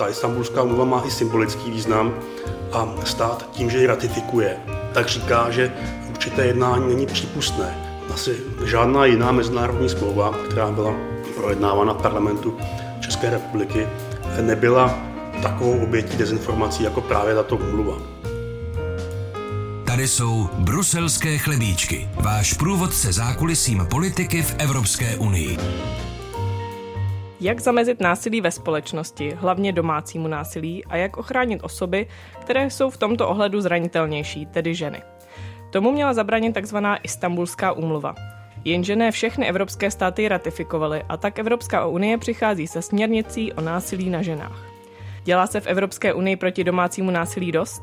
ta istambulská umluva má i symbolický význam a stát tím, že ji ratifikuje, tak říká, že určité jednání není přípustné. Asi žádná jiná mezinárodní smlouva, která byla projednávána v parlamentu České republiky, nebyla takovou obětí dezinformací jako právě tato umluva. Tady jsou bruselské chlebíčky, váš průvodce zákulisím politiky v Evropské unii. Jak zamezit násilí ve společnosti, hlavně domácímu násilí, a jak ochránit osoby, které jsou v tomto ohledu zranitelnější, tedy ženy. Tomu měla zabránit tzv. Istanbulská úmluva. Jenže ne všechny evropské státy ratifikovaly a tak Evropská unie přichází se směrnicí o násilí na ženách. Dělá se v Evropské unii proti domácímu násilí dost?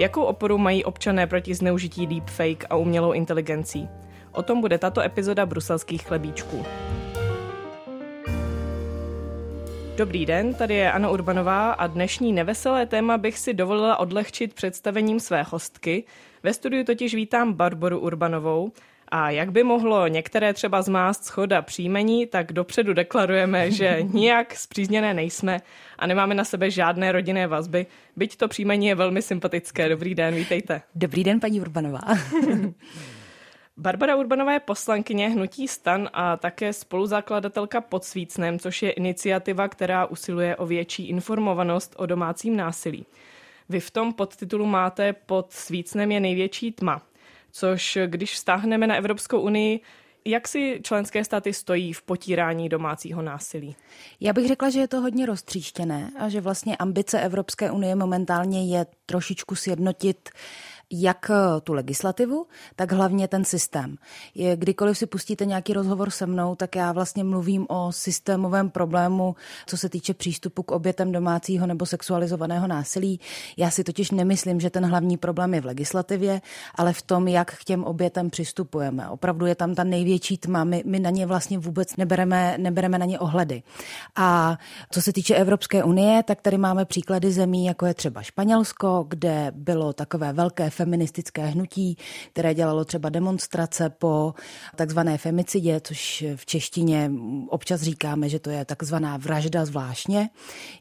Jakou oporu mají občané proti zneužití deepfake a umělou inteligencí? O tom bude tato epizoda bruselských chlebíčků. Dobrý den, tady je Anna Urbanová a dnešní neveselé téma bych si dovolila odlehčit představením své hostky. Ve studiu totiž vítám Barboru Urbanovou, a jak by mohlo některé třeba zmást schoda příjmení, tak dopředu deklarujeme, že nijak zpřízněné nejsme a nemáme na sebe žádné rodinné vazby, byť to příjmení je velmi sympatické. Dobrý den, vítejte. Dobrý den, paní Urbanová. Barbara Urbanová je poslankyně Hnutí stan a také spoluzakladatelka pod Svícnem, což je iniciativa, která usiluje o větší informovanost o domácím násilí. Vy v tom podtitulu máte pod Svícnem je největší tma což když vztáhneme na Evropskou unii, jak si členské státy stojí v potírání domácího násilí? Já bych řekla, že je to hodně roztříštěné a že vlastně ambice Evropské unie momentálně je trošičku sjednotit jak eh, tu legislativu, tak hlavně ten systém. Kdykoliv si pustíte nějaký rozhovor se mnou, tak já vlastně mluvím o systémovém problému, co se týče přístupu k obětem domácího nebo sexualizovaného násilí. Já si totiž nemyslím, že ten hlavní problém je v legislativě, ale v tom, jak k těm obětem přistupujeme. Opravdu je tam ta největší tma, my, my na ně vlastně vůbec nebereme, nebereme na ně ohledy. A co se týče Evropské unie, tak tady máme příklady zemí, jako je třeba Španělsko, kde bylo takové velké feministické hnutí, které dělalo třeba demonstrace po takzvané femicidě, což v češtině občas říkáme, že to je takzvaná vražda zvláštně.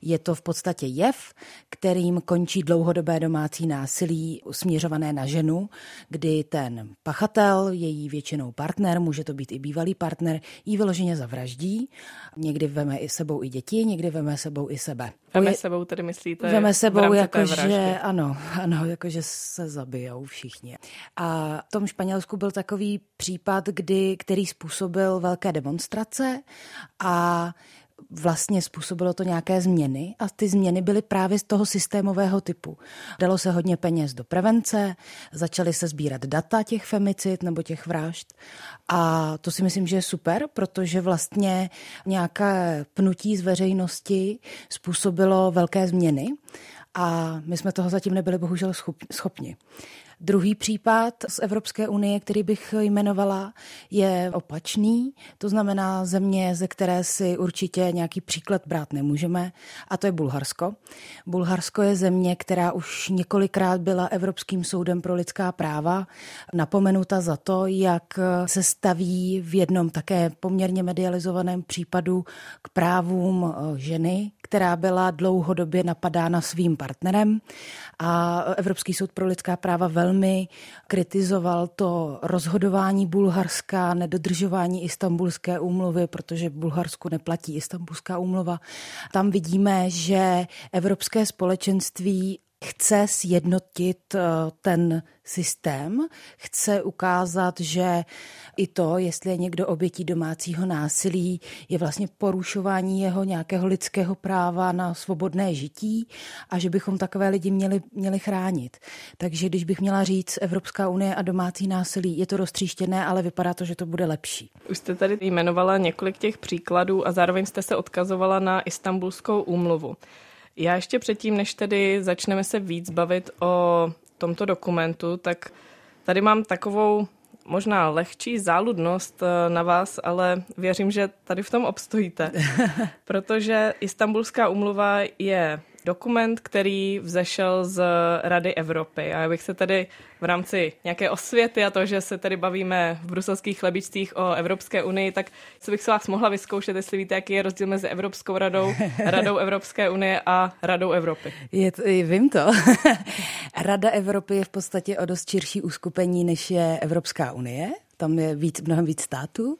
Je to v podstatě jev, kterým končí dlouhodobé domácí násilí směřované na ženu, kdy ten pachatel, její většinou partner, může to být i bývalý partner, jí vyloženě zavraždí. Někdy veme i sebou i děti, někdy veme sebou i sebe. Veme sebou tedy myslíte? Veme sebou, jakože ano, ano, jakože se zabijou všichni. A v tom Španělsku byl takový případ, kdy, který způsobil velké demonstrace a vlastně způsobilo to nějaké změny a ty změny byly právě z toho systémového typu. Dalo se hodně peněz do prevence, začaly se sbírat data těch femicid nebo těch vražd a to si myslím, že je super, protože vlastně nějaké pnutí z veřejnosti způsobilo velké změny a my jsme toho zatím nebyli bohužel schopni. Druhý případ z Evropské unie, který bych jmenovala, je opačný. To znamená země, ze které si určitě nějaký příklad brát nemůžeme, a to je Bulharsko. Bulharsko je země, která už několikrát byla Evropským soudem pro lidská práva napomenuta za to, jak se staví v jednom také poměrně medializovaném případu k právům eh, ženy, která byla dlouhodobě napadána svým partnerem. A Evropský soud pro lidská práva velmi kritizoval to rozhodování Bulharska, nedodržování istambulské úmluvy, protože v Bulharsku neplatí istambulská úmluva. Tam vidíme, že Evropské společenství chce sjednotit eh, ten systém, chce ukázat, že i to, jestli je někdo obětí domácího násilí, je vlastně porušování jeho nějakého lidského práva na svobodné žití a že bychom takové lidi měli, měli chránit. Takže když bych měla říct Evropská unie a domácí násilí, je to roztříštěné, ale vypadá to, že to bude lepší. Už jste tady jmenovala několik těch příkladů a zároveň jste se odkazovala na Istanbulskou úmluvu. Já ještě předtím, než tedy začneme se víc bavit o tomto dokumentu, tak tady mám takovou možná lehčí záludnost eh, na vás, ale věřím, že tady v tom obstojíte. Protože Istanbulská umluva je dokument, který vzešel z Rady Evropy. A já bych se tedy v rámci nějaké osvěty a to, že se tady bavíme v bruselských chlebictvích o Evropské unii, tak co bych se vás mohla vyzkoušet, jestli víte, jaký je rozdíl mezi Evropskou radou, Radou Evropské unie a Radou Evropy. Je to, vím to. Rada Evropy je v podstatě o dost širší uskupení, než je Evropská unie tam je víc, mnohem víc států.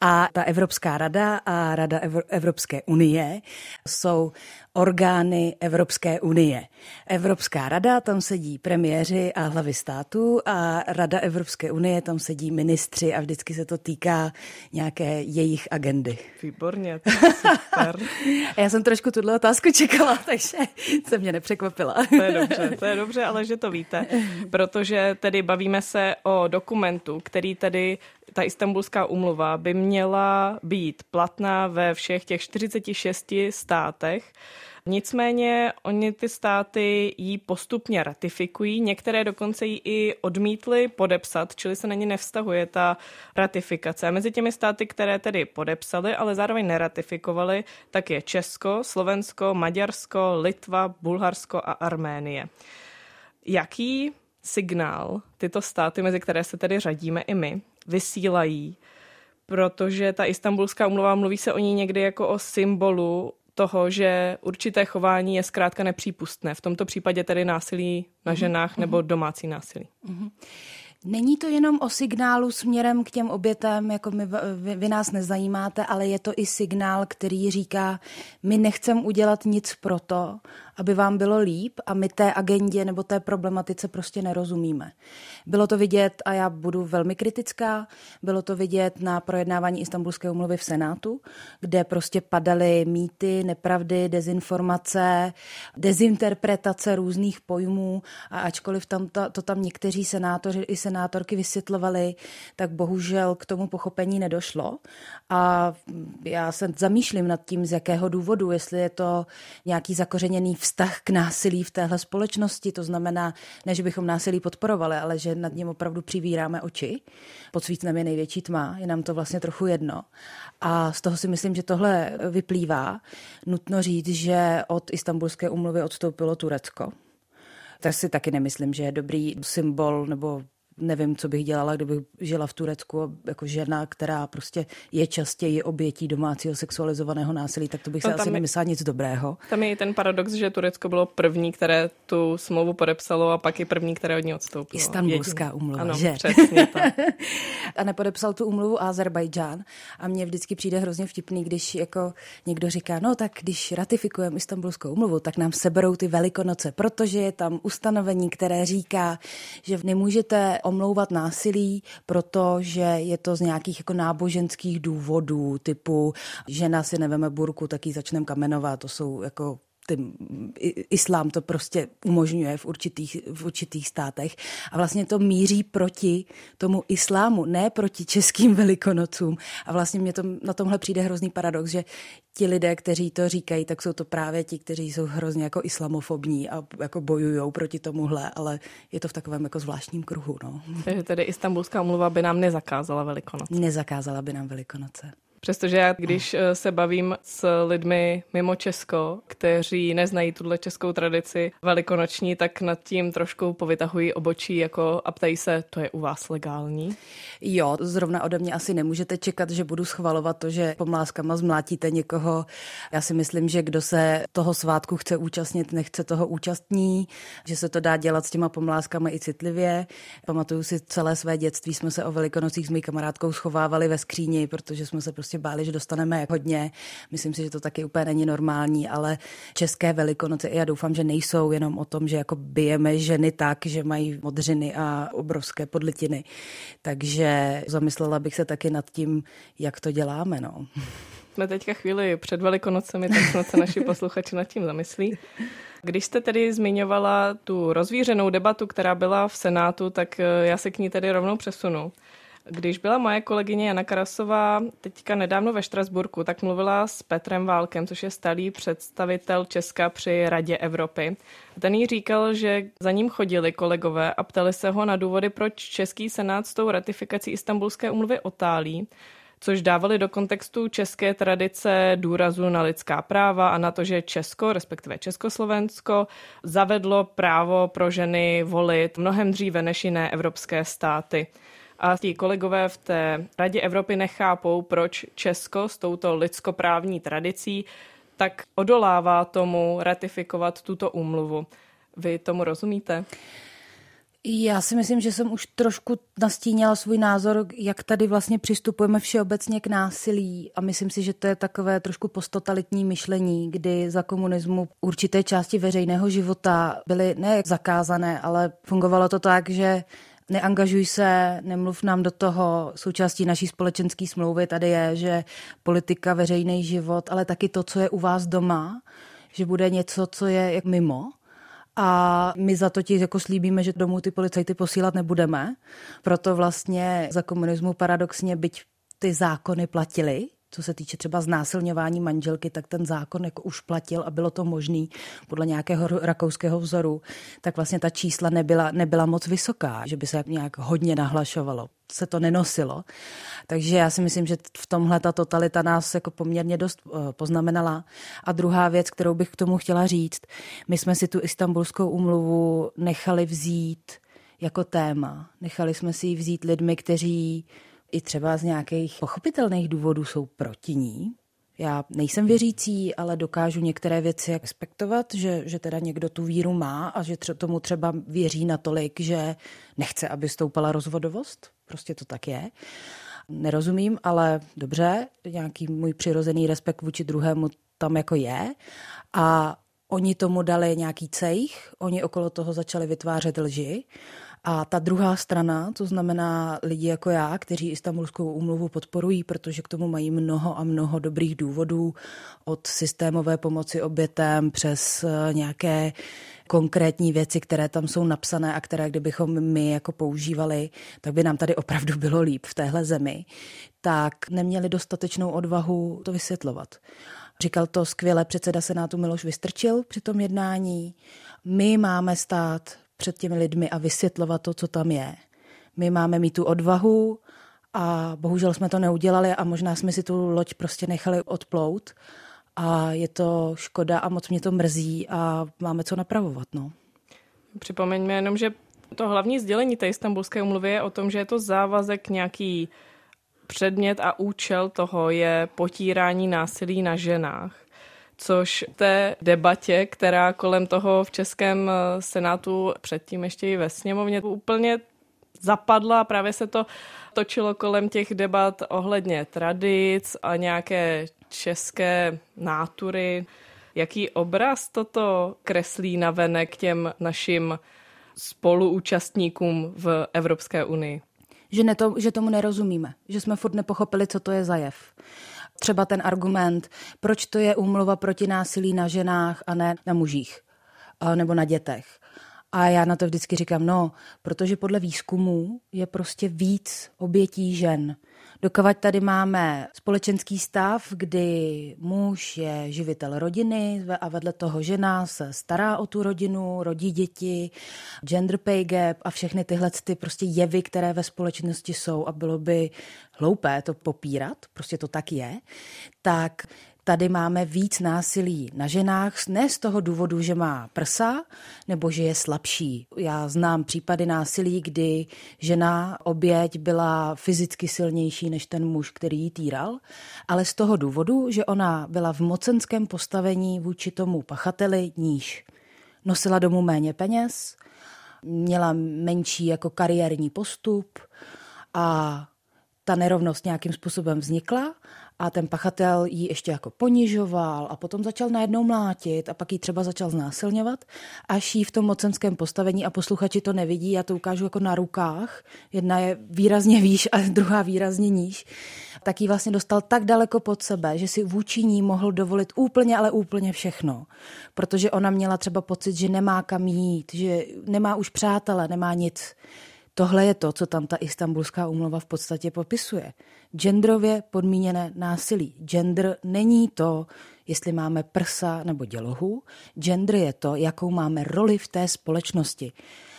A ta Evropská rada a Rada Evropské unie jsou orgány Evropské unie. Evropská rada, tam sedí premiéři a hlavy států a Rada Evropské unie, tam sedí ministři a vždycky se to týká nějaké jejich agendy. Výborně, super. Já jsem trošku tuhle otázku čekala, takže se mě nepřekvapila. To je dobře, to je dobře, ale že to víte, protože tedy bavíme se o dokumentu, který tedy ta istambulská umluva by měla být platná ve všech těch 46 státech. Nicméně oni ty státy ji postupně ratifikují, některé dokonce ji i odmítly podepsat, čili se na ně nevztahuje ta ratifikace. Mezi těmi státy, které tedy podepsali, ale zároveň neratifikovali, tak je Česko, Slovensko, Maďarsko, Litva, Bulharsko a Arménie. Jaký signál tyto státy, mezi které se tedy řadíme i my, vysílají, protože ta istambulská umluva mluví se o ní někdy jako o symbolu toho, že určité chování je zkrátka nepřípustné. V tomto případě tedy násilí na mhm, ženách mm-hmm. nebo domácí násilí. Mm-hmm. Není to jenom o signálu směrem k těm obětem, jako my, vy, vy nás nezajímáte, ale je to i signál, který říká, my nechcem udělat nic pro to, aby vám bylo líp a my té agendě nebo té problematice prostě nerozumíme. Bylo to vidět, a já budu velmi kritická, bylo to vidět na projednávání Istanbulské umluvy v Senátu, kde prostě padaly mýty, nepravdy, dezinformace, dezinterpretace různých pojmů a ačkoliv tam to, to tam někteří senátoři i senátorky vysvětlovali, tak bohužel k tomu pochopení nedošlo. A já se zamýšlím nad tím, z jakého důvodu, jestli je to nějaký zakořeněný vztah k násilí v téhle společnosti. To znamená, ne, že bychom násilí podporovali, ale že nad ním opravdu přivíráme oči. Pod svícnem je největší tma, je nám to vlastně trochu jedno. A z toho si myslím, že tohle vyplývá. Nutno říct, že od istambulské umluvy odstoupilo Turecko. Tak si taky nemyslím, že je dobrý symbol nebo nevím, co bych dělala, kdybych žila v Turecku jako žena, která prostě je častěji obětí domácího sexualizovaného násilí, tak to bych no, se asi je, nemyslela nic dobrého. Tam je ten paradox, že Turecko bylo první, které tu smlouvu podepsalo a pak je první, které od ní odstoupilo. Istanbulská umluva, ano, že? přesně tak. a nepodepsal tu umluvu Azerbajdžán a mně vždycky přijde hrozně vtipný, když jako někdo říká, no tak když ratifikujeme Istanbulskou umluvu, tak nám seberou ty velikonoce, protože je tam ustanovení, které říká, že nemůžete omlouvat násilí, protože je to z nějakých jako náboženských důvodů, typu žena si neveme burku, tak ji začneme kamenovat, to jsou jako ten islám to prostě umožňuje v určitých, v určitých státech. A vlastně to míří proti tomu islámu, ne proti českým velikonocům. A vlastně mě to, na tomhle přijde hrozný paradox, že ti lidé, kteří to říkají, tak jsou to právě ti, kteří jsou hrozně jako islamofobní a jako bojují proti tomuhle, ale je to v takovém jako zvláštním kruhu. No. Takže tedy Istanbulská umluva by nám nezakázala Velikonoce. Nezakázala by nám Velikonoce. Přestože já, když eh, se bavím s lidmi mimo Česko, kteří neznají tuhle českou tradici velikonoční, tak nad tím trošku povytahují obočí jako a ptají se, to je u vás legální? Jo, zrovna ode mě asi nemůžete čekat, že budu schvalovat to, že pomláskama zmlátíte někoho. Já si myslím, že kdo se toho svátku chce účastnit, nechce toho účastní, že se to dá dělat s těma pomláskama i citlivě. Pamatuju si celé své dětství, jsme se o velikonocích s mý kamarádkou schovávali ve skříni, protože jsme se prostě prostě báli, že dostaneme hodně. Myslím si, že to taky úplně není normální, ale české velikonoce, já doufám, že nejsou jenom o tom, že jako bijeme ženy tak, že mají modřiny a obrovské podlitiny. Takže zamyslela bych se taky nad tím, jak to děláme. No. Jsme teďka chvíli před Velikonocemi, tak snad se naši posluchači nad tím zamyslí. Když jste tedy zmiňovala tu rozvířenou debatu, která byla v Senátu, tak já se k ní tedy rovnou přesunu. Když byla moje kolegyně Jana Karasová teďka nedávno ve Štrasburku, tak mluvila s Petrem Válkem, což je stálý představitel Česka při Radě Evropy. Ten jí říkal, že za ním chodili kolegové a ptali se ho na důvody, proč Český senát s tou ratifikací Istanbulské umluvy otálí což dávali do kontextu české tradice důrazu na lidská práva a na to, že Česko, respektive Československo, zavedlo právo pro ženy volit mnohem dříve než jiné evropské státy. A ti kolegové v té Radě Evropy nechápou, proč Česko s touto lidskoprávní tradicí tak odolává tomu ratifikovat tuto úmluvu. Vy tomu rozumíte? Já si myslím, že jsem už trošku nastínila svůj názor, jak tady vlastně přistupujeme všeobecně k násilí a myslím si, že to je takové trošku postotalitní myšlení, kdy za komunismu určité části veřejného života byly ne zakázané, ale fungovalo to tak, že neangažuj se, nemluv nám do toho. Součástí naší společenské smlouvy tady je, že politika, veřejný život, ale taky to, co je u vás doma, že bude něco, co je jak mimo. A my za to ti jako slíbíme, že domů ty policajty posílat nebudeme. Proto vlastně za komunismu paradoxně, byť ty zákony platily, co se týče třeba znásilňování manželky, tak ten zákon jako už platil a bylo to možný podle nějakého rakouského vzoru, tak vlastně ta čísla nebyla, nebyla moc vysoká, že by se nějak hodně nahlašovalo. Se to nenosilo. Takže já si myslím, že v tomhle ta totalita nás jako poměrně dost eh, poznamenala. A druhá věc, kterou bych k tomu chtěla říct, my jsme si tu istambulskou umluvu nechali vzít jako téma. Nechali jsme si ji vzít lidmi, kteří i třeba z nějakých pochopitelných důvodů jsou proti ní. Já nejsem věřící, ale dokážu některé věci respektovat, že, že teda někdo tu víru má a že tře- tomu třeba věří natolik, že nechce, aby stoupala rozvodovost. Prostě to tak je. Nerozumím, ale dobře, nějaký můj přirozený respekt vůči druhému tam jako je. A oni tomu dali nějaký cejch, oni okolo toho začali vytvářet lži a ta druhá strana, to znamená lidi jako já, kteří Istanbulskou úmluvu podporují, protože k tomu mají mnoho a mnoho dobrých důvodů, od systémové pomoci obětem přes eh, nějaké konkrétní věci, které tam jsou napsané a které kdybychom my jako používali, tak by nám tady opravdu bylo líp v téhle zemi, tak neměli dostatečnou odvahu to vysvětlovat. Říkal to skvěle předseda Senátu Miloš Vystrčil při tom jednání. My máme stát před těmi lidmi a vysvětlovat to, co tam je. My máme mít tu odvahu a bohužel jsme to neudělali a možná jsme si tu loď prostě nechali odplout a je to škoda a moc mě to mrzí a máme co napravovat. No. Připomeňme jenom, že to hlavní sdělení té istambulské umluvy je o tom, že je to závazek nějaký předmět a účel toho je potírání násilí na ženách což té debatě, která kolem toho v Českém eh, senátu předtím ještě i ve sněmovně úplně zapadla, právě se to točilo kolem těch debat ohledně tradic a nějaké české nátury. Jaký obraz toto kreslí na venek těm našim spoluúčastníkům v Evropské unii? Že, ne to, že tomu nerozumíme, že jsme furt nepochopili, co to je za jev. Třeba ten argument, proč to je úmluva proti násilí na ženách a ne na mužích nebo na dětech. A já na to vždycky říkám, no, protože podle výzkumů je prostě víc obětí žen. Dokovat tady máme společenský stav, kdy muž je živitel rodiny a vedle toho žena se stará o tu rodinu, rodí děti, gender pay gap a všechny tyhle ty prostě jevy, které ve společnosti jsou a bylo by hloupé to popírat, prostě to tak je, tak tady máme víc násilí na ženách, ne z toho důvodu, že má prsa nebo že je slabší. Já znám případy násilí, kdy žena oběť byla fyzicky silnější než ten muž, který ji týral, ale z toho důvodu, že ona byla v mocenském postavení vůči tomu pachateli níž. Nosila domů méně peněz, měla menší jako kariérní postup a ta nerovnost nějakým způsobem vznikla a ten pachatel ji ještě jako ponižoval a potom začal najednou mlátit a pak ji třeba začal znásilňovat, až jí v tom mocenském postavení a posluchači to nevidí, já to ukážu jako na rukách, jedna je výrazně výš a druhá výrazně níž, tak ji vlastně dostal tak daleko pod sebe, že si vůči ní mohl dovolit úplně, ale úplně všechno. Protože ona měla třeba pocit, že nemá kam jít, že nemá už přátele, nemá nic. Tohle je to, co tam ta istambulská úmluva v podstatě popisuje. Genderově podmíněné násilí. Gender není to, jestli máme prsa nebo dělohu. Gender je to, jakou máme roli v té společnosti.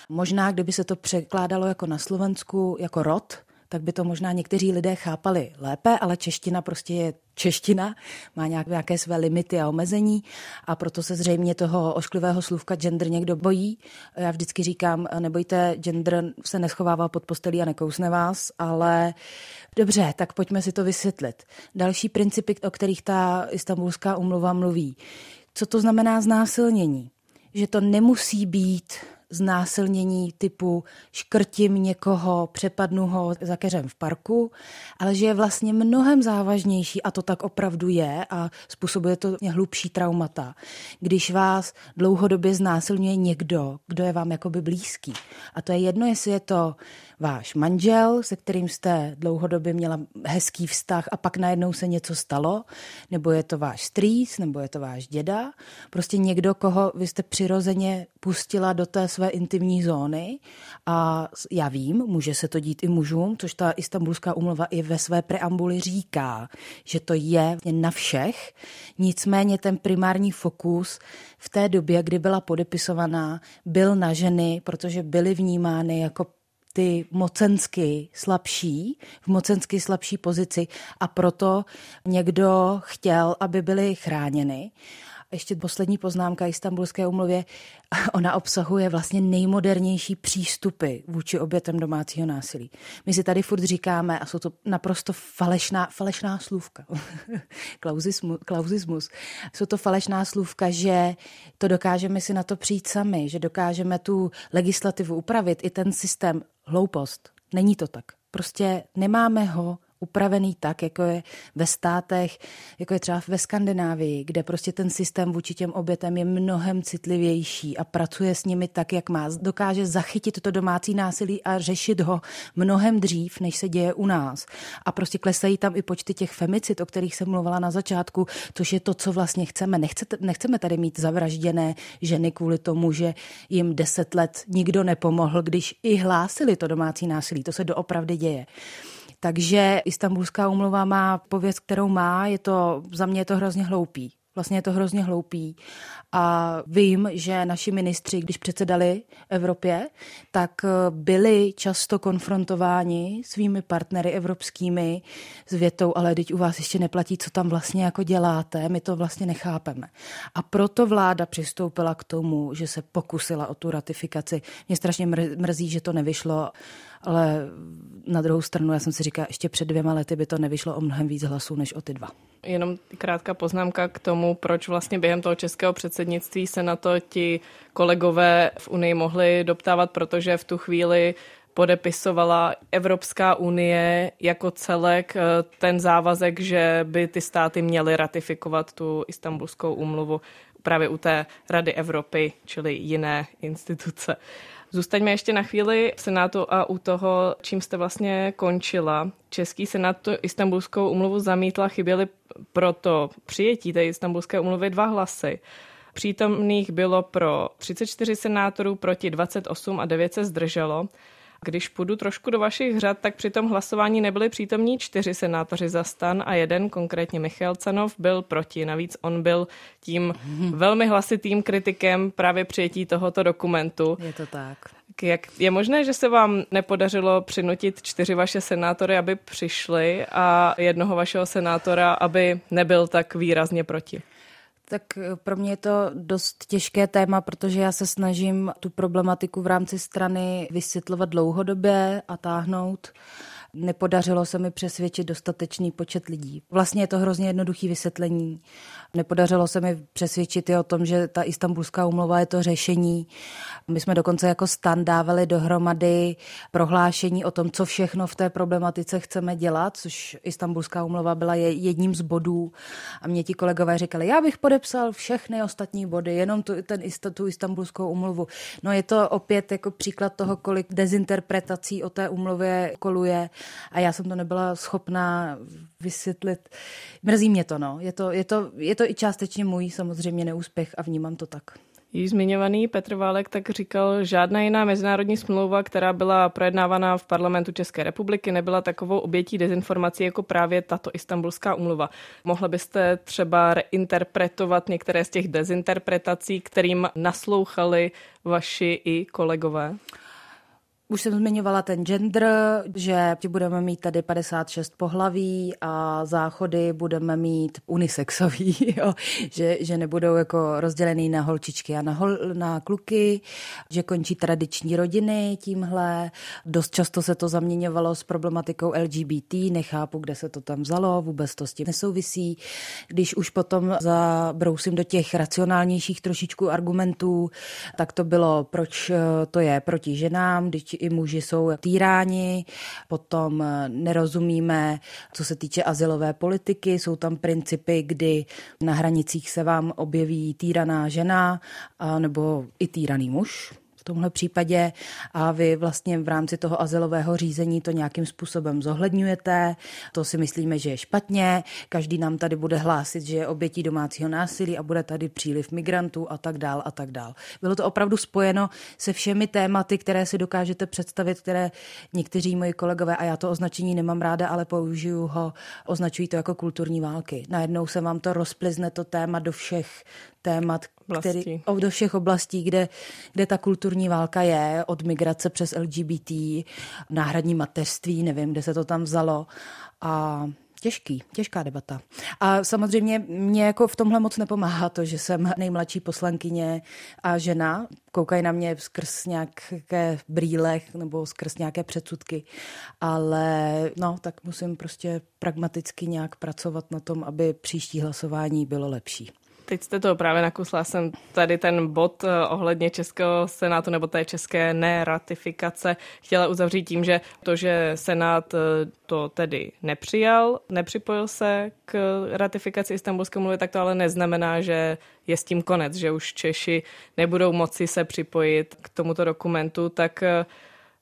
Možná, kdyby se to překládalo jako na Slovensku, jako rod, tak by to možná někteří lidé chápali lépe, ale čeština prostě je čeština, má nějaké své limity a omezení a proto se zřejmě toho ošklivého slůvka gender někdo bojí. Já vždycky říkám, nebojte, gender se neschovává pod postelí a nekousne vás, ale dobře, tak pojďme si to vysvětlit. Další principy, o kterých ta istambulská umluva mluví. Co to znamená znásilnění? Že to nemusí být znásilnění typu škrtím někoho, přepadnu ho za keřem v parku, ale že je vlastně mnohem závažnější a to tak opravdu je a způsobuje to hlubší traumata. Když vás dlouhodobě znásilňuje někdo, kdo je vám jakoby blízký. A to je jedno, jestli je to váš manžel, se kterým jste dlouhodobě měla hezký vztah a pak najednou se něco stalo, nebo je to váš strýc, nebo je to váš děda, prostě někdo, koho vy jste přirozeně pustila do té své intimní zóny? A já vím, může se to dít i mužům, což ta istambulská umluva i ve své preambuli říká, že to je na všech, nicméně ten primární fokus v té době, kdy byla podepisovaná, byl na ženy, protože byly vnímány jako ty mocensky slabší, v mocensky slabší pozici a proto někdo chtěl, aby byly chráněny. Ještě poslední poznámka Istanbulské umluvě. Ona obsahuje vlastně nejmodernější přístupy vůči obětem domácího násilí. My si tady furt říkáme, a jsou to naprosto falešná, falešná slůvka, klauzismus, jsou to falešná slůvka, že to dokážeme si na to přijít sami, že dokážeme tu legislativu upravit, i ten systém hloupost. Není to tak. Prostě nemáme ho upravený tak, jako je ve státech, jako je třeba ve Skandinávii, kde prostě ten systém vůči těm obětem je mnohem citlivější a pracuje s nimi tak, jak má. Dokáže zachytit to domácí násilí a řešit ho mnohem dřív, než se děje u nás. A prostě klesají tam i počty těch femicid, o kterých jsem mluvila na začátku, což je to, co vlastně chceme. Nechcete, nechceme tady mít zavražděné ženy kvůli tomu, že jim deset let nikdo nepomohl, když i hlásili to domácí násilí. To se doopravdy děje. Takže Istanbulská umluva má pověst, kterou má, je to, za mě je to hrozně hloupý. Vlastně je to hrozně hloupý. A vím, že naši ministři, když předsedali Evropě, tak eh, byli často konfrontováni svými partnery evropskými s větou, ale teď u vás ještě neplatí, co tam vlastně jako děláte, my to vlastně nechápeme. A proto vláda přistoupila k tomu, že se pokusila o tu ratifikaci. Mě strašně mrzí, že to nevyšlo ale na druhou stranu já jsem si říkala, ještě před dvěma lety by to nevyšlo o mnohem víc hlasů než o ty dva. Jenom krátká poznámka k tomu, proč vlastně během toho českého předsednictví se na to ti kolegové v Unii mohli doptávat, protože v tu chvíli podepisovala Evropská unie jako celek eh, ten závazek, že by ty státy měly ratifikovat tu istambulskou úmluvu právě u té Rady Evropy, čili jiné instituce. Zůstaňme ještě na chvíli v Senátu a u toho, čím jste vlastně končila. Český senát tu istambulskou umluvu zamítla, chyběly proto přijetí té istambulské umluvy dva hlasy. Přítomných bylo pro 34 senátorů proti 28 a 9 se zdrželo. Když půjdu trošku do vašich řad, tak při tom hlasování nebyli přítomní čtyři senátoři za stan a jeden, konkrétně Michal Canov, byl proti. Navíc on byl tím velmi hlasitým kritikem právě přijetí tohoto dokumentu. Je to tak. Jak je možné, že se vám nepodařilo přinutit čtyři vaše senátory, aby přišli a jednoho vašeho senátora, aby nebyl tak výrazně proti? Tak eh, pro mě je to dost těžké téma, protože já se snažím tu problematiku v rámci strany vysvětlovat dlouhodobě a táhnout. Nepodařilo se mi přesvědčit dostatečný počet lidí. Vlastně je to hrozně jednoduché vysvětlení. Nepodařilo se mi přesvědčit i o tom, že ta istambulská umlova je to řešení. My jsme dokonce jako stan dávali dohromady prohlášení o tom, co všechno v té problematice chceme dělat, což istambulská umlova byla jedním z bodů. A mě ti kolegové říkali, já bych podepsal všechny ostatní body, jenom tu, ten, tu istambulskou umluvu. No je to opět jako příklad toho, kolik dezinterpretací o té umluvě koluje a já jsem to nebyla schopná vysvětlit. Mrzí mě to, no. Je to, je to, je to i částečně můj samozřejmě neúspěch a vnímám to tak. Již zmiňovaný Petr Válek tak říkal, žádná jiná mezinárodní smlouva, která byla projednávaná v parlamentu České republiky, nebyla takovou obětí dezinformací jako právě tato istambulská umluva. Mohla byste třeba reinterpretovat některé z těch dezinterpretací, kterým naslouchali vaši i kolegové? Už jsem zmiňovala ten gender, že budeme mít tady 56 pohlaví a záchody budeme mít unisexový, jo? Že, že nebudou jako rozdělený na holčičky a na, hol, na kluky, že končí tradiční rodiny tímhle. Dost často se to zaměňovalo s problematikou LGBT, nechápu, kde se to tam vzalo, vůbec to s tím nesouvisí. Když už potom zabrousím do těch racionálnějších trošičku argumentů, tak to bylo, proč to je proti ženám, když i muži jsou týráni, potom nerozumíme, co se týče asilové politiky, jsou tam principy, kdy na hranicích se vám objeví týraná žena nebo i týraný muž, tomhle případě a vy vlastně v rámci toho azylového řízení to nějakým způsobem zohledňujete. To si myslíme, že je špatně. Každý nám tady bude hlásit, že je obětí domácího násilí a bude tady příliv migrantů a tak dál a tak dál. Bylo to opravdu spojeno se všemi tématy, které si dokážete představit, které někteří moji kolegové, a já to označení nemám ráda, ale použiju ho, označují to jako kulturní války. Najednou se vám to rozplizne to téma do všech témat, který, do všech oblastí, kde, kde ta kulturní válka je, od migrace přes LGBT, náhradní mateřství, nevím, kde se to tam vzalo. A Těžký, těžká debata. A samozřejmě mě jako v tomhle moc nepomáhá to, že jsem nejmladší poslankyně a žena. Koukají na mě skrz nějaké brýle nebo skrz nějaké předsudky. Ale no, tak musím prostě pragmaticky nějak pracovat na tom, aby příští hlasování bylo lepší. Teď jste to právě nakusla, jsem tady ten bod eh, ohledně Českého senátu nebo té české neratifikace. Chtěla uzavřít tím, že to, že senát eh, to tedy nepřijal, nepřipojil se k ratifikaci Istanbulské mluvy, tak to ale neznamená, že je s tím konec, že už Češi nebudou moci se připojit k tomuto dokumentu, tak eh,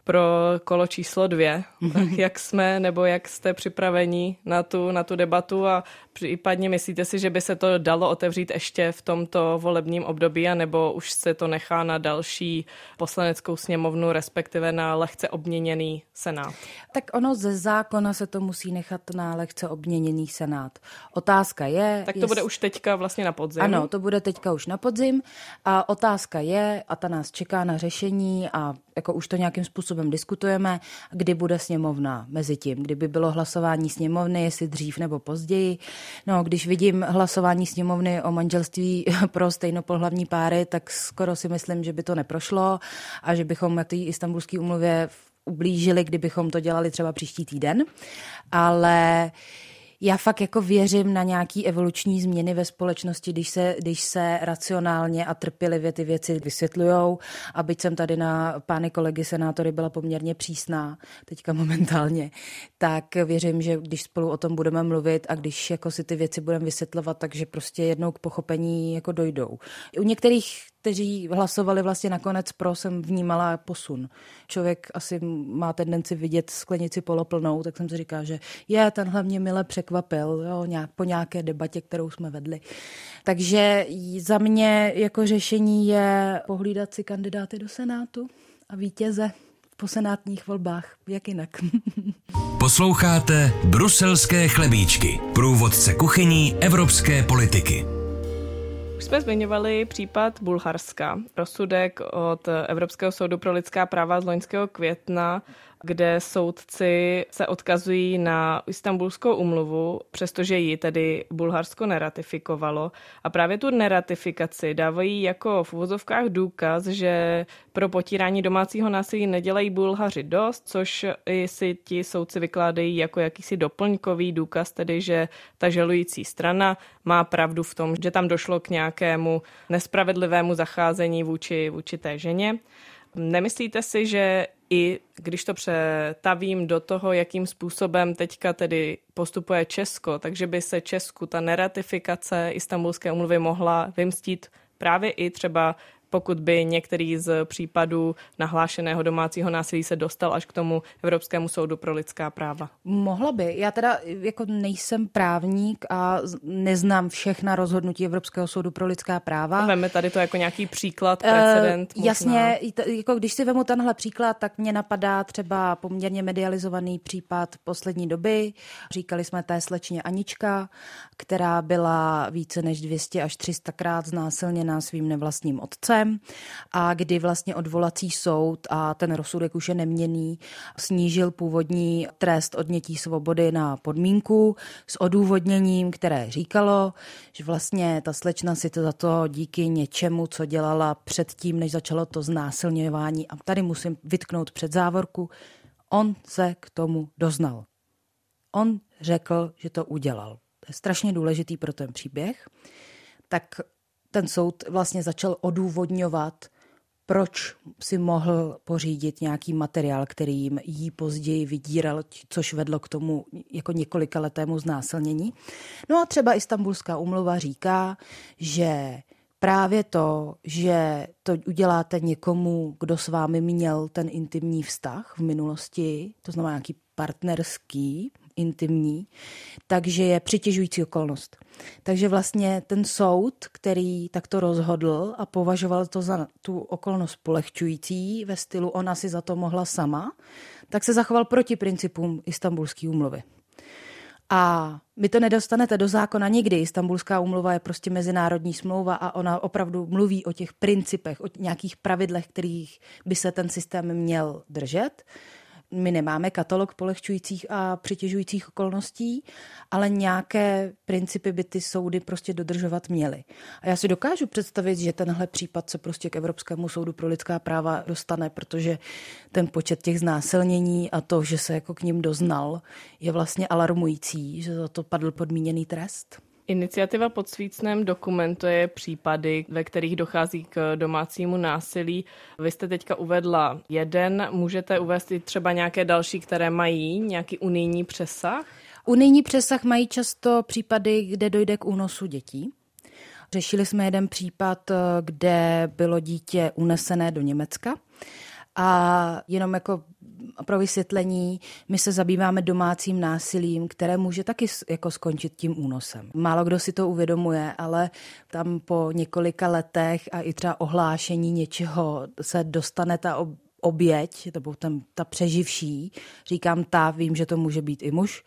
pro kolo číslo dvě. Tak jak jsme nebo jak jste připraveni na tu, na tu debatu a případně myslíte si, že by se to dalo otevřít ještě v tomto volebním období a nebo už se to nechá na další poslaneckou sněmovnu, respektive na lehce obměněný senát? Tak ono ze zákona se to musí nechat na lehce obměněný senát. Otázka je... Tak to jest... bude už teďka vlastně na podzim. Ano, to bude teďka už na podzim a otázka je, a ta nás čeká na řešení a jako už to nějakým způsobem diskutujeme, kdy bude sněmovna mezi tím, kdyby bylo hlasování sněmovny, jestli dřív nebo později. No, když vidím hlasování sněmovny o manželství pro stejnopohlavní páry, tak skoro si myslím, že by to neprošlo a že bychom na té istambulské umluvě ublížili, kdybychom to dělali třeba příští týden. Ale já fakt jako věřím na nějaký evoluční změny ve společnosti, když se, když se racionálně a trpělivě ty věci vysvětlujou. A byť jsem tady na pány kolegy senátory byla poměrně přísná, teďka momentálně, tak věřím, že když spolu o tom budeme mluvit a když jako si ty věci budeme vysvětlovat, takže prostě jednou k pochopení jako dojdou. U některých kteří hlasovali vlastně nakonec pro, jsem vnímala posun. Člověk asi má tendenci vidět sklenici poloplnou, tak jsem si říká, že je, tenhle mě mile překvapil jo, nějak, po nějaké debatě, kterou jsme vedli. Takže za mě jako řešení je pohlídat si kandidáty do Senátu a vítěze po senátních volbách, jak jinak. Posloucháte Bruselské chlebíčky, průvodce kuchyní evropské politiky. Jsme zmiňovali případ Bulharska. Rozsudek od Evropského soudu pro lidská práva z loňského května kde soudci se odkazují na Istanbulskou umluvu, přestože ji tedy Bulharsko neratifikovalo. A právě tu neratifikaci dávají jako v uvozovkách důkaz, že pro potírání domácího násilí nedělají Bulhaři dost, což i si ti soudci vykládají jako jakýsi doplňkový důkaz, tedy že ta žalující strana má pravdu v tom, že tam došlo k nějakému nespravedlivému zacházení vůči, vůči té ženě. Nemyslíte si, že i když to přetavím do toho, jakým způsobem teďka tedy postupuje Česko, takže by se Česku ta neratifikace Istanbulské umluvy mohla vymstít právě i třeba pokud by některý z případů nahlášeného domácího násilí se dostal až k tomu Evropskému soudu pro lidská práva? Mohla by. Já teda jako nejsem právník a neznám všechna rozhodnutí Evropského soudu pro lidská práva. Veme tady to jako nějaký příklad, eh, precedent. Uh, jasně, jako když si vemu tenhle příklad, tak mě napadá třeba poměrně medializovaný případ poslední doby. Říkali jsme té slečně Anička, která byla více než 200 až 300 krát znásilněná svým nevlastním otcem případem a kdy vlastně odvolací soud a ten rozsudek už je neměný, snížil původní trest odnětí svobody na podmínku s odůvodněním, které říkalo, že vlastně ta slečna si to za to díky něčemu, co dělala předtím, než začalo to znásilňování. A tady musím vytknout před závorku, on se k tomu doznal. On řekl, že to udělal. To je strašně důležitý pro ten příběh. Tak ten soud vlastně začal odůvodňovat, proč si mohl pořídit nějaký materiál, který jim jí později vydíral, což vedlo k tomu jako několika letému znásilnění. No a třeba Istanbulská umluva říká, že právě to, že to uděláte někomu, kdo s vámi měl ten intimní vztah v minulosti, to znamená nějaký partnerský, intimní, takže je přitěžující okolnost. Takže vlastně ten soud, který takto rozhodl a považoval to za tu okolnost polehčující ve stylu ona si za to mohla sama, tak se zachoval proti principům istambulské úmluvy. A vy to nedostanete do zákona nikdy. Istanbulská úmluva je prostě mezinárodní smlouva a ona opravdu mluví o těch principech, o nějakých pravidlech, kterých by se ten systém měl držet. My nemáme katalog polehčujících a přitěžujících okolností, ale nějaké principy by ty soudy prostě dodržovat měly. A já si dokážu představit, že tenhle případ se prostě k Evropskému soudu pro lidská práva dostane, protože ten počet těch znásilnění a to, že se jako k ním doznal, je vlastně alarmující, že za to padl podmíněný trest. Iniciativa pod svícnem dokumentuje případy, ve kterých dochází k domácímu násilí. Vy jste teďka uvedla jeden, můžete uvést i třeba nějaké další, které mají nějaký unijní přesah? Unijní přesah mají často případy, kde dojde k únosu dětí. Řešili jsme jeden případ, kde bylo dítě unesené do Německa a jenom jako pro vysvětlení, my se zabýváme domácím násilím, které může taky jako skončit tím únosem. Málo kdo si to uvědomuje, ale tam po několika letech a i třeba ohlášení něčeho se dostane ta oběť, nebo ten, ta přeživší, říkám ta, vím, že to může být i muž,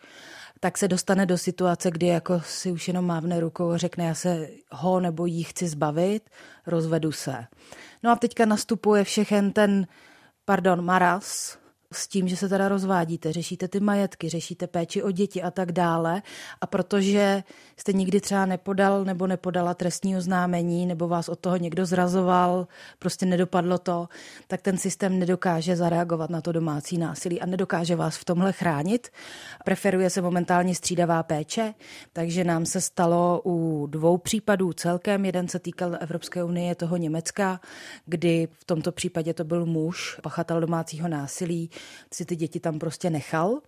tak se dostane do situace, kdy jako si už jenom mávne rukou a řekne, já se ho nebo jí chci zbavit, rozvedu se. No a teďka nastupuje všechen ten, pardon, maras, s tím, že se teda rozvádíte, řešíte ty majetky, řešíte péči o děti a tak dále. A protože jste nikdy třeba nepodal nebo nepodala trestní oznámení, nebo vás od toho někdo zrazoval, prostě nedopadlo to, tak ten systém nedokáže zareagovat na to domácí násilí a nedokáže vás v tomhle chránit. Preferuje se momentálně střídavá péče, takže nám se stalo u dvou případů celkem. Jeden se týkal Evropské unie, toho Německa, kdy v tomto případě to byl muž, pachatel domácího násilí, si ty děti tam prostě nechal.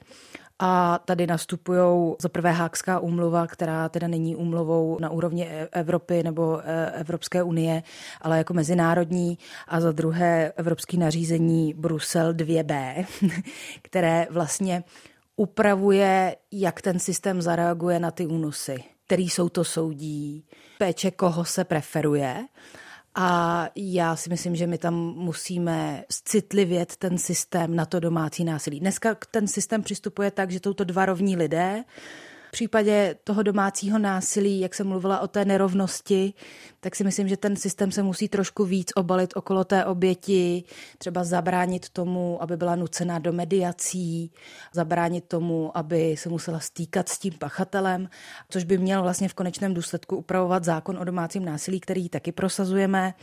A tady nastupují za prvé Hákská úmluva, která teda není úmluvou na úrovni e- Evropy nebo e, Evropské unie, ale jako mezinárodní. A za druhé Evropský nařízení Brusel 2b, které vlastně upravuje, jak ten systém zareaguje na ty únosy, který jsou to soudí, péče koho se preferuje. A já si myslím, že my tam musíme citlivět ten systém na to domácí násilí. Dneska ten systém přistupuje tak, že jsou to dva rovní lidé, v případě toho domácího násilí, jak jsem mluvila o té nerovnosti, tak si myslím, že ten systém se musí trošku víc obalit okolo té oběti, třeba zabránit tomu, aby byla nucená do mediací, zabránit tomu, aby se musela stýkat s tím pachatelem, což by měl vlastně v konečném důsledku upravovat zákon o domácím násilí, který taky prosazujeme.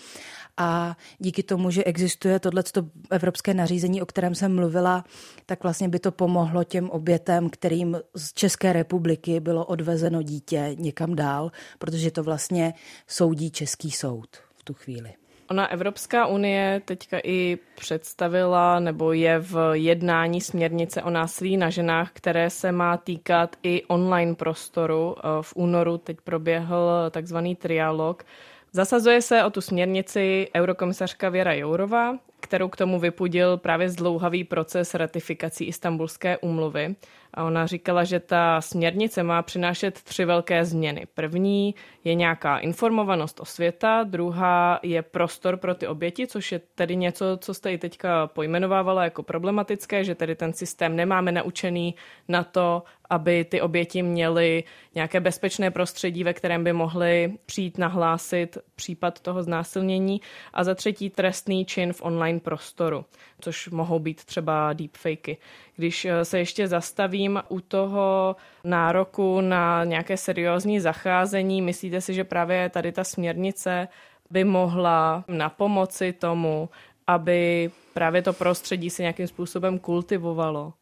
A díky tomu, že existuje tohleto evropské nařízení, o kterém jsem mluvila, tak vlastně by to pomohlo těm obětem, kterým z České republiky bylo odvezeno dítě někam dál, protože to vlastně soudí Český soud v tu chvíli. Ona Evropská unie teďka i představila nebo je v jednání směrnice o násilí na ženách, které se má týkat i online prostoru. V únoru teď proběhl takzvaný trialog Zasazuje se o tu směrnici eurokomisařka Věra Jourová, kterou k tomu vypudil právě zdlouhavý proces ratifikací Istanbulské úmluvy. A ona říkala, že ta směrnice má přinášet tři velké změny. První je nějaká informovanost o světa, druhá je prostor pro ty oběti, což je tedy něco, co jste i teďka pojmenovávala jako problematické, že tedy ten systém nemáme naučený na to, aby ty oběti měly nějaké bezpečné prostředí, ve kterém by mohly přijít nahlásit případ toho znásilnění. A za třetí trestný čin v online prostoru, což mohou být třeba deepfakey. Když eh, se ještě zastavím u toho nároku na nějaké seriózní zacházení, myslíte si, že právě tady ta směrnice by mohla na pomoci tomu, aby právě to prostředí se nějakým způsobem kultivovalo?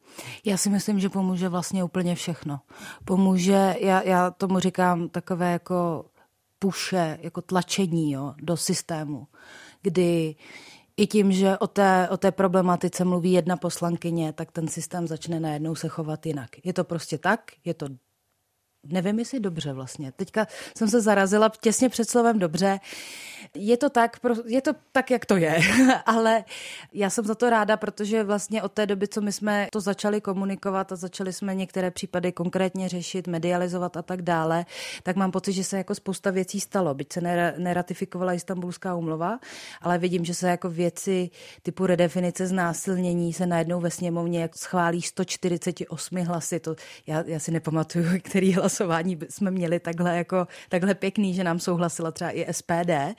Já si myslím, že pomůže vlastně úplně všechno. Pomůže, já, já tomu říkám takové jako puše, jako tlačení jo, do systému, kdy i tím, že o té, o té problematice mluví jedna poslankyně, tak ten systém začne najednou se chovat jinak. Je to prostě tak, je to nevím, jestli dobře vlastně. Teďka jsem se zarazila těsně před slovem dobře. Je to tak, je to tak, jak to je, ale já jsem za to ráda, protože vlastně od té doby, co my jsme to začali komunikovat a začali jsme některé případy konkrétně řešit, medializovat a tak dále, tak mám pocit, že se jako spousta věcí stalo. Byť se neratifikovala Istanbulská umlova, ale vidím, že se jako věci typu redefinice znásilnění se najednou ve sněmovně schválí 148 hlasy. To já, já si nepamatuju, který hlasování jsme měli takhle jako takhle pěkný, že nám souhlasila třeba i SPD.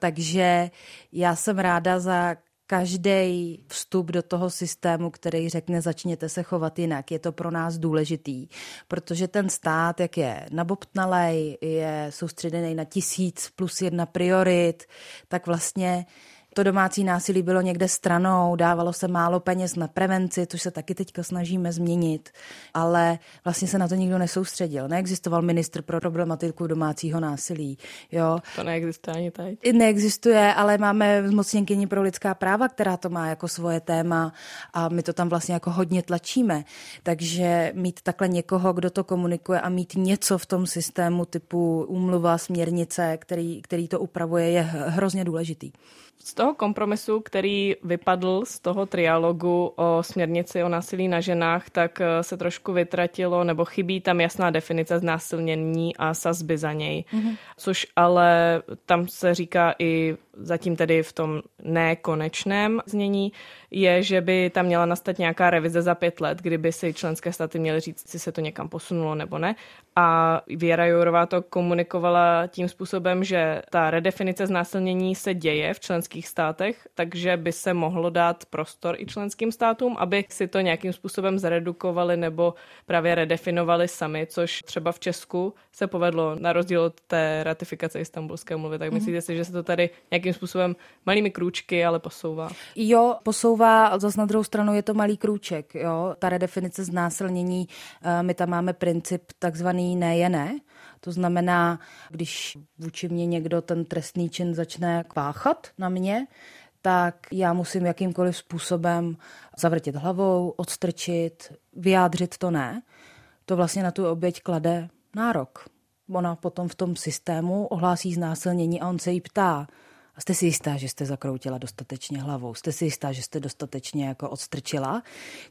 Takže já jsem ráda za každý vstup do toho systému, který řekne, začněte se chovat jinak. Je to pro nás důležitý, protože ten stát, jak je nabobtnalej, je soustředěný na tisíc plus jedna priorit, tak vlastně to domácí násilí bylo někde stranou, dávalo se málo peněz na prevenci, což se taky teďka snažíme změnit, ale vlastně se na to nikdo nesoustředil. Neexistoval ministr pro problematiku domácího násilí. Jo. To neexistuje ani teď. Neexistuje, ale máme zmocněnkyni pro lidská práva, která to má jako svoje téma a my to tam vlastně jako hodně tlačíme. Takže mít takhle někoho, kdo to komunikuje a mít něco v tom systému typu úmluva, směrnice, který, který to upravuje, je hrozně důležitý. Z toho kompromisu, který vypadl z toho trialogu o směrnici o násilí na ženách, tak eh, se trošku vytratilo, nebo chybí tam jasná definice znásilnění a sazby za něj. Mm-hmm. Což ale tam se říká i zatím tedy v tom nekonečném znění, je, že by tam měla nastat nějaká revize za pět let, kdyby si členské státy měly říct, jestli se to někam posunulo nebo ne. A Věra Jourová to komunikovala tím způsobem, že ta redefinice znásilnění se děje v členských státech, takže by se mohlo dát prostor i členským státům, aby si to nějakým způsobem zredukovali nebo právě redefinovali sami, což třeba v Česku se povedlo na rozdíl od té ratifikace Istanbulské mluvy. Tak mm-hmm. myslíte si, že se to tady nějakým způsobem malými krůčky, ale posouvá? Jo, posouvá, zase na druhou stranu je to malý krůček. Jo? Ta redefinice znásilnění, eh, my tam máme princip takzvaný ne je ne. To znamená, když vůči mě někdo ten trestný čin začne páchat na mě, tak já musím jakýmkoliv způsobem zavrtět hlavou, odstrčit, vyjádřit to ne. To vlastně na tu oběť klade nárok. Ona potom v tom systému ohlásí znásilnění a on se jí ptá, a jste si jistá, že jste zakroutila dostatečně hlavou? Jste si jistá, že jste dostatečně jako odstrčila?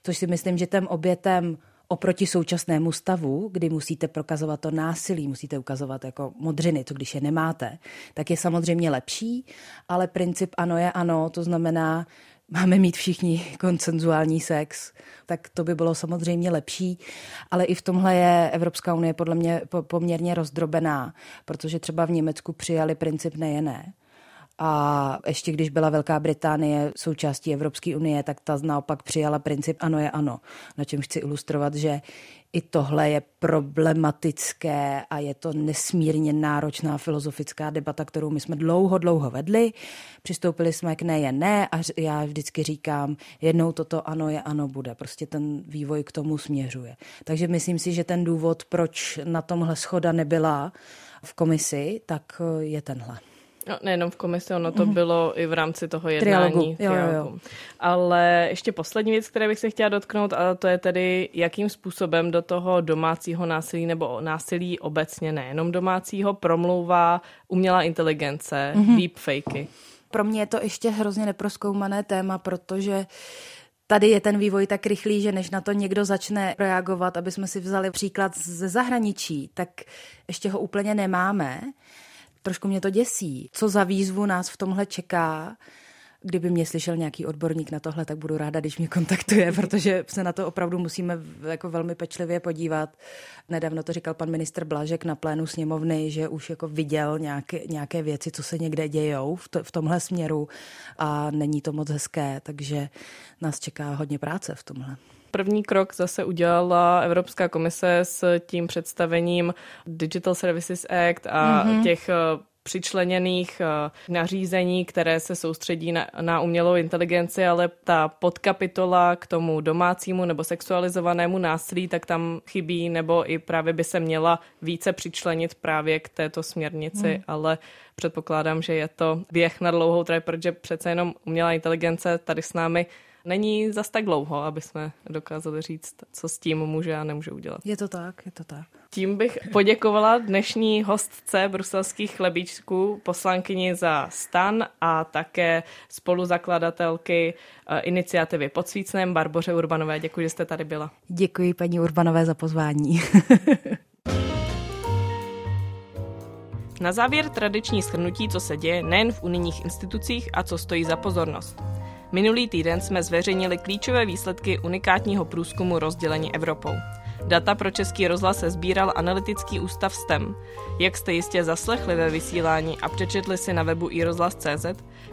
Což si myslím, že těm obětem oproti současnému stavu, kdy musíte prokazovat to násilí, musíte ukazovat jako modřiny, to když je nemáte, tak je samozřejmě lepší, ale princip ano je ano, to znamená, máme mít všichni koncenzuální sex, tak to by bylo samozřejmě lepší, ale i v tomhle je Evropská unie podle mě poměrně rozdrobená, protože třeba v Německu přijali princip nejené. A ještě když byla Velká Británie součástí Evropské unie, tak ta naopak přijala princip ano je ano. Na čem chci ilustrovat, že i tohle je problematické a je to nesmírně náročná filozofická debata, kterou my jsme dlouho, dlouho vedli. Přistoupili jsme k ne je ne a já vždycky říkám, jednou toto ano je ano bude. Prostě ten vývoj k tomu směřuje. Takže myslím si, že ten důvod, proč na tomhle schoda nebyla v komisi, tak je tenhle. No, nejenom v komisi, ono to mm. bylo i v rámci toho jednání. Trialogu. Jo, jo, jo. Ale ještě poslední věc, které bych se chtěla dotknout, a to je tedy, jakým způsobem do toho domácího násilí nebo násilí obecně, nejenom domácího, promlouvá umělá inteligence, mm-hmm. deepfakey. Pro mě je to ještě hrozně neproskoumané téma, protože tady je ten vývoj tak rychlý, že než na to někdo začne reagovat, aby jsme si vzali příklad ze zahraničí, tak ještě ho úplně nemáme. Trošku mě to děsí. Co za výzvu nás v tomhle čeká? Kdyby mě slyšel nějaký odborník na tohle, tak budu ráda, když mě kontaktuje, protože se na to opravdu musíme jako velmi pečlivě podívat. Nedávno to říkal pan ministr Blažek na plénu sněmovny, že už jako viděl nějaké, nějaké věci, co se někde dějou v, to, v tomhle směru a není to moc hezké, takže nás čeká hodně práce v tomhle. První krok zase udělala Evropská komise s tím představením Digital Services Act a mm-hmm. těch přičleněných eh, nařízení, které se soustředí na, na umělou inteligenci, ale ta podkapitola k tomu domácímu nebo sexualizovanému násilí, tak tam chybí, nebo i právě by se měla více přičlenit právě k této směrnici, hmm. ale předpokládám, že je to běh na dlouhou trať, protože přece jenom umělá inteligence tady s námi není zas tak dlouho, aby jsme dokázali říct, co s tím může a nemůže udělat. Je to tak, je to tak. Tím bych poděkovala dnešní hostce bruselských chlebíčků, poslankyni za stan a také spoluzakladatelky eh, iniciativy pod Svícnem Barboře Urbanové. Děkuji, že jste tady byla. Děkuji paní Urbanové za pozvání. Na závěr tradiční shrnutí, co se děje nejen v unijních institucích a co stojí za pozornost. Minulý týden jsme zveřejnili klíčové výsledky unikátního průzkumu rozdělení Evropou. Data pro Český rozhlas se sbíral analytický ústav STEM. Jak jste jistě zaslechli ve vysílání a přečetli si na webu iRozhlas.cz,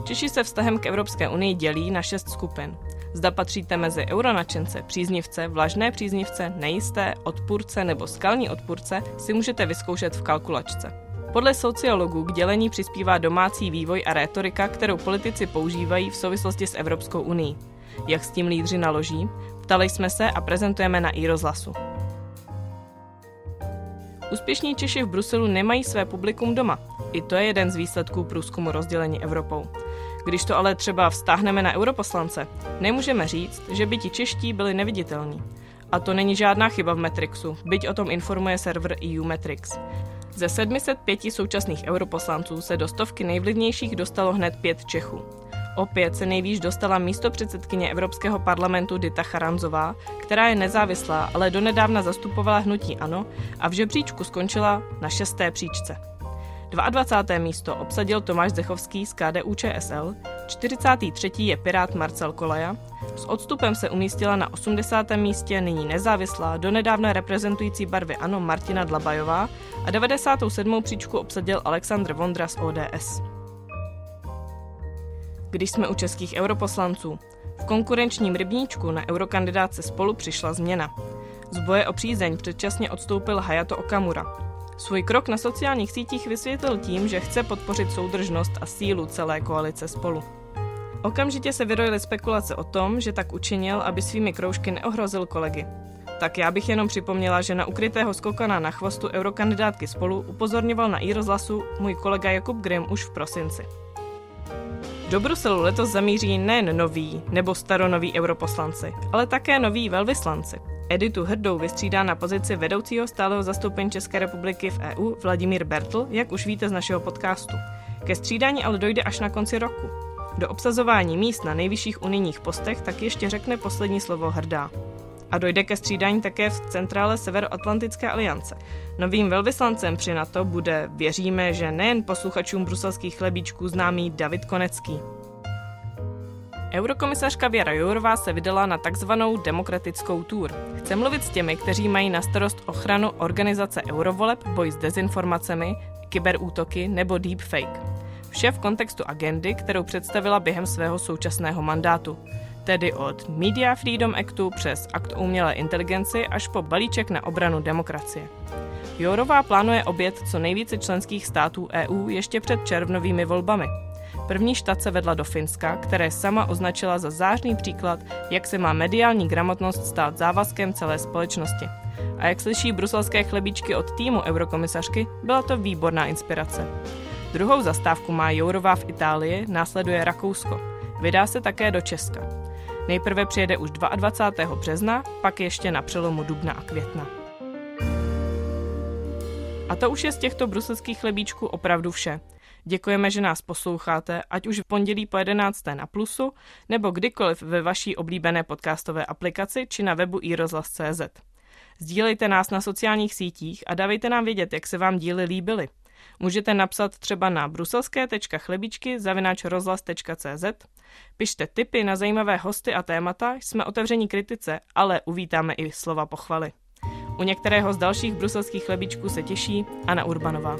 Češi se vztahem k Evropské unii dělí na šest skupin. Zda patříte mezi euronačence, příznivce, vlažné příznivce, nejisté, odpůrce nebo skalní odpůrce, si můžete vyzkoušet v kalkulačce. Podle sociologů k dělení přispívá domácí vývoj a rétorika, kterou politici používají v souvislosti s Evropskou unii. Jak s tím lídři naloží? Ptali jsme se a prezentujeme na iRozhlasu. Úspěšní Češi v Bruselu nemají své publikum doma. I to je jeden z výsledků průzkumu rozdělení Evropou. Když to ale třeba vztáhneme na europoslance, nemůžeme říct, že by ti čeští byli neviditelní. A to není žádná chyba v Metrixu, byť o tom informuje server EU Metrix. Ze 705 současných europoslanců se do stovky nejvlivnějších dostalo hned pět Čechů. Opět se nejvýš dostala místo předsedkyně Evropského parlamentu Dita Charanzová, která je nezávislá, ale donedávna zastupovala hnutí ANO a v žebříčku skončila na šesté příčce. 22. místo obsadil Tomáš Zechovský z KDU ČSL, 43. je Pirát Marcel Kolaja, s odstupem se umístila na 80. místě nyní nezávislá, donedávna reprezentující barvy ANO Martina Dlabajová a 97. příčku obsadil Aleksandr Vondra z ODS. Když jsme u českých europoslanců, v konkurenčním rybníčku na eurokandidátce spolu přišla změna. Z boje o přízeň předčasně odstoupil Hayato Okamura, Svůj krok na sociálních sítích vysvětlil tím, že chce podpořit soudržnost a sílu celé koalice spolu. Okamžitě se vyrojily spekulace o tom, že tak učinil, aby svými kroužky neohrozil kolegy. Tak já bych jenom připomněla, že na ukrytého skokana na chvostu eurokandidátky spolu upozorňoval na rozhlasu můj kolega Jakub Grim už v prosinci. Do Bruselu letos zamíří nejen noví nebo staronoví europoslanci, ale také noví velvyslanci. Editu Hrdou vystřídá na pozici vedoucího stáleho zastoupení České republiky v EU Vladimír Bertl, jak už víte z našeho podcastu. Ke střídání ale dojde až na konci roku. Do obsazování míst na nejvyšších unijních postech tak ještě řekne poslední slovo Hrdá. A dojde ke střídání také v centrále Severoatlantické aliance. Novým velvyslancem při NATO bude, věříme, že nejen posluchačům bruselských chlebíčků známý David Konecký. Eurokomisařka Věra Jourová se vydala na takzvanou demokratickou tour. Chce mluvit s těmi, kteří mají na starost ochranu organizace Eurovoleb, boj s dezinformacemi, kyberútoky nebo deepfake. Vše v kontextu agendy, kterou představila během svého současného mandátu. Tedy od Media Freedom Actu přes akt umělé inteligenci až po balíček na obranu demokracie. Jourová plánuje obět co nejvíce členských států EU ještě před červnovými volbami – První štace vedla do Finska, které sama označila za zářný příklad, jak se má mediální gramotnost stát závazkem celé společnosti. A jak slyší bruselské chlebíčky od týmu eurokomisařky, byla to výborná inspirace. Druhou zastávku má Jourová v Itálii, následuje Rakousko. Vydá se také do Česka. Nejprve přijede už 22. března, pak ještě na přelomu dubna a května. A to už je z těchto bruselských chlebíčků opravdu vše. Děkujeme, že nás posloucháte, ať už v pondělí po 11. na Plusu, nebo kdykoliv ve vaší oblíbené podcastové aplikaci či na webu iRozhlas.cz. Sdílejte nás na sociálních sítích a dávejte nám vědět, jak se vám díly líbily. Můžete napsat třeba na bruselské.chlebičky zavináč rozhlas.cz. Pište tipy na zajímavé hosty a témata, jsme otevření kritice, ale uvítáme i slova pochvaly. U některého z dalších bruselských chlebičků se těší Anna Urbanová.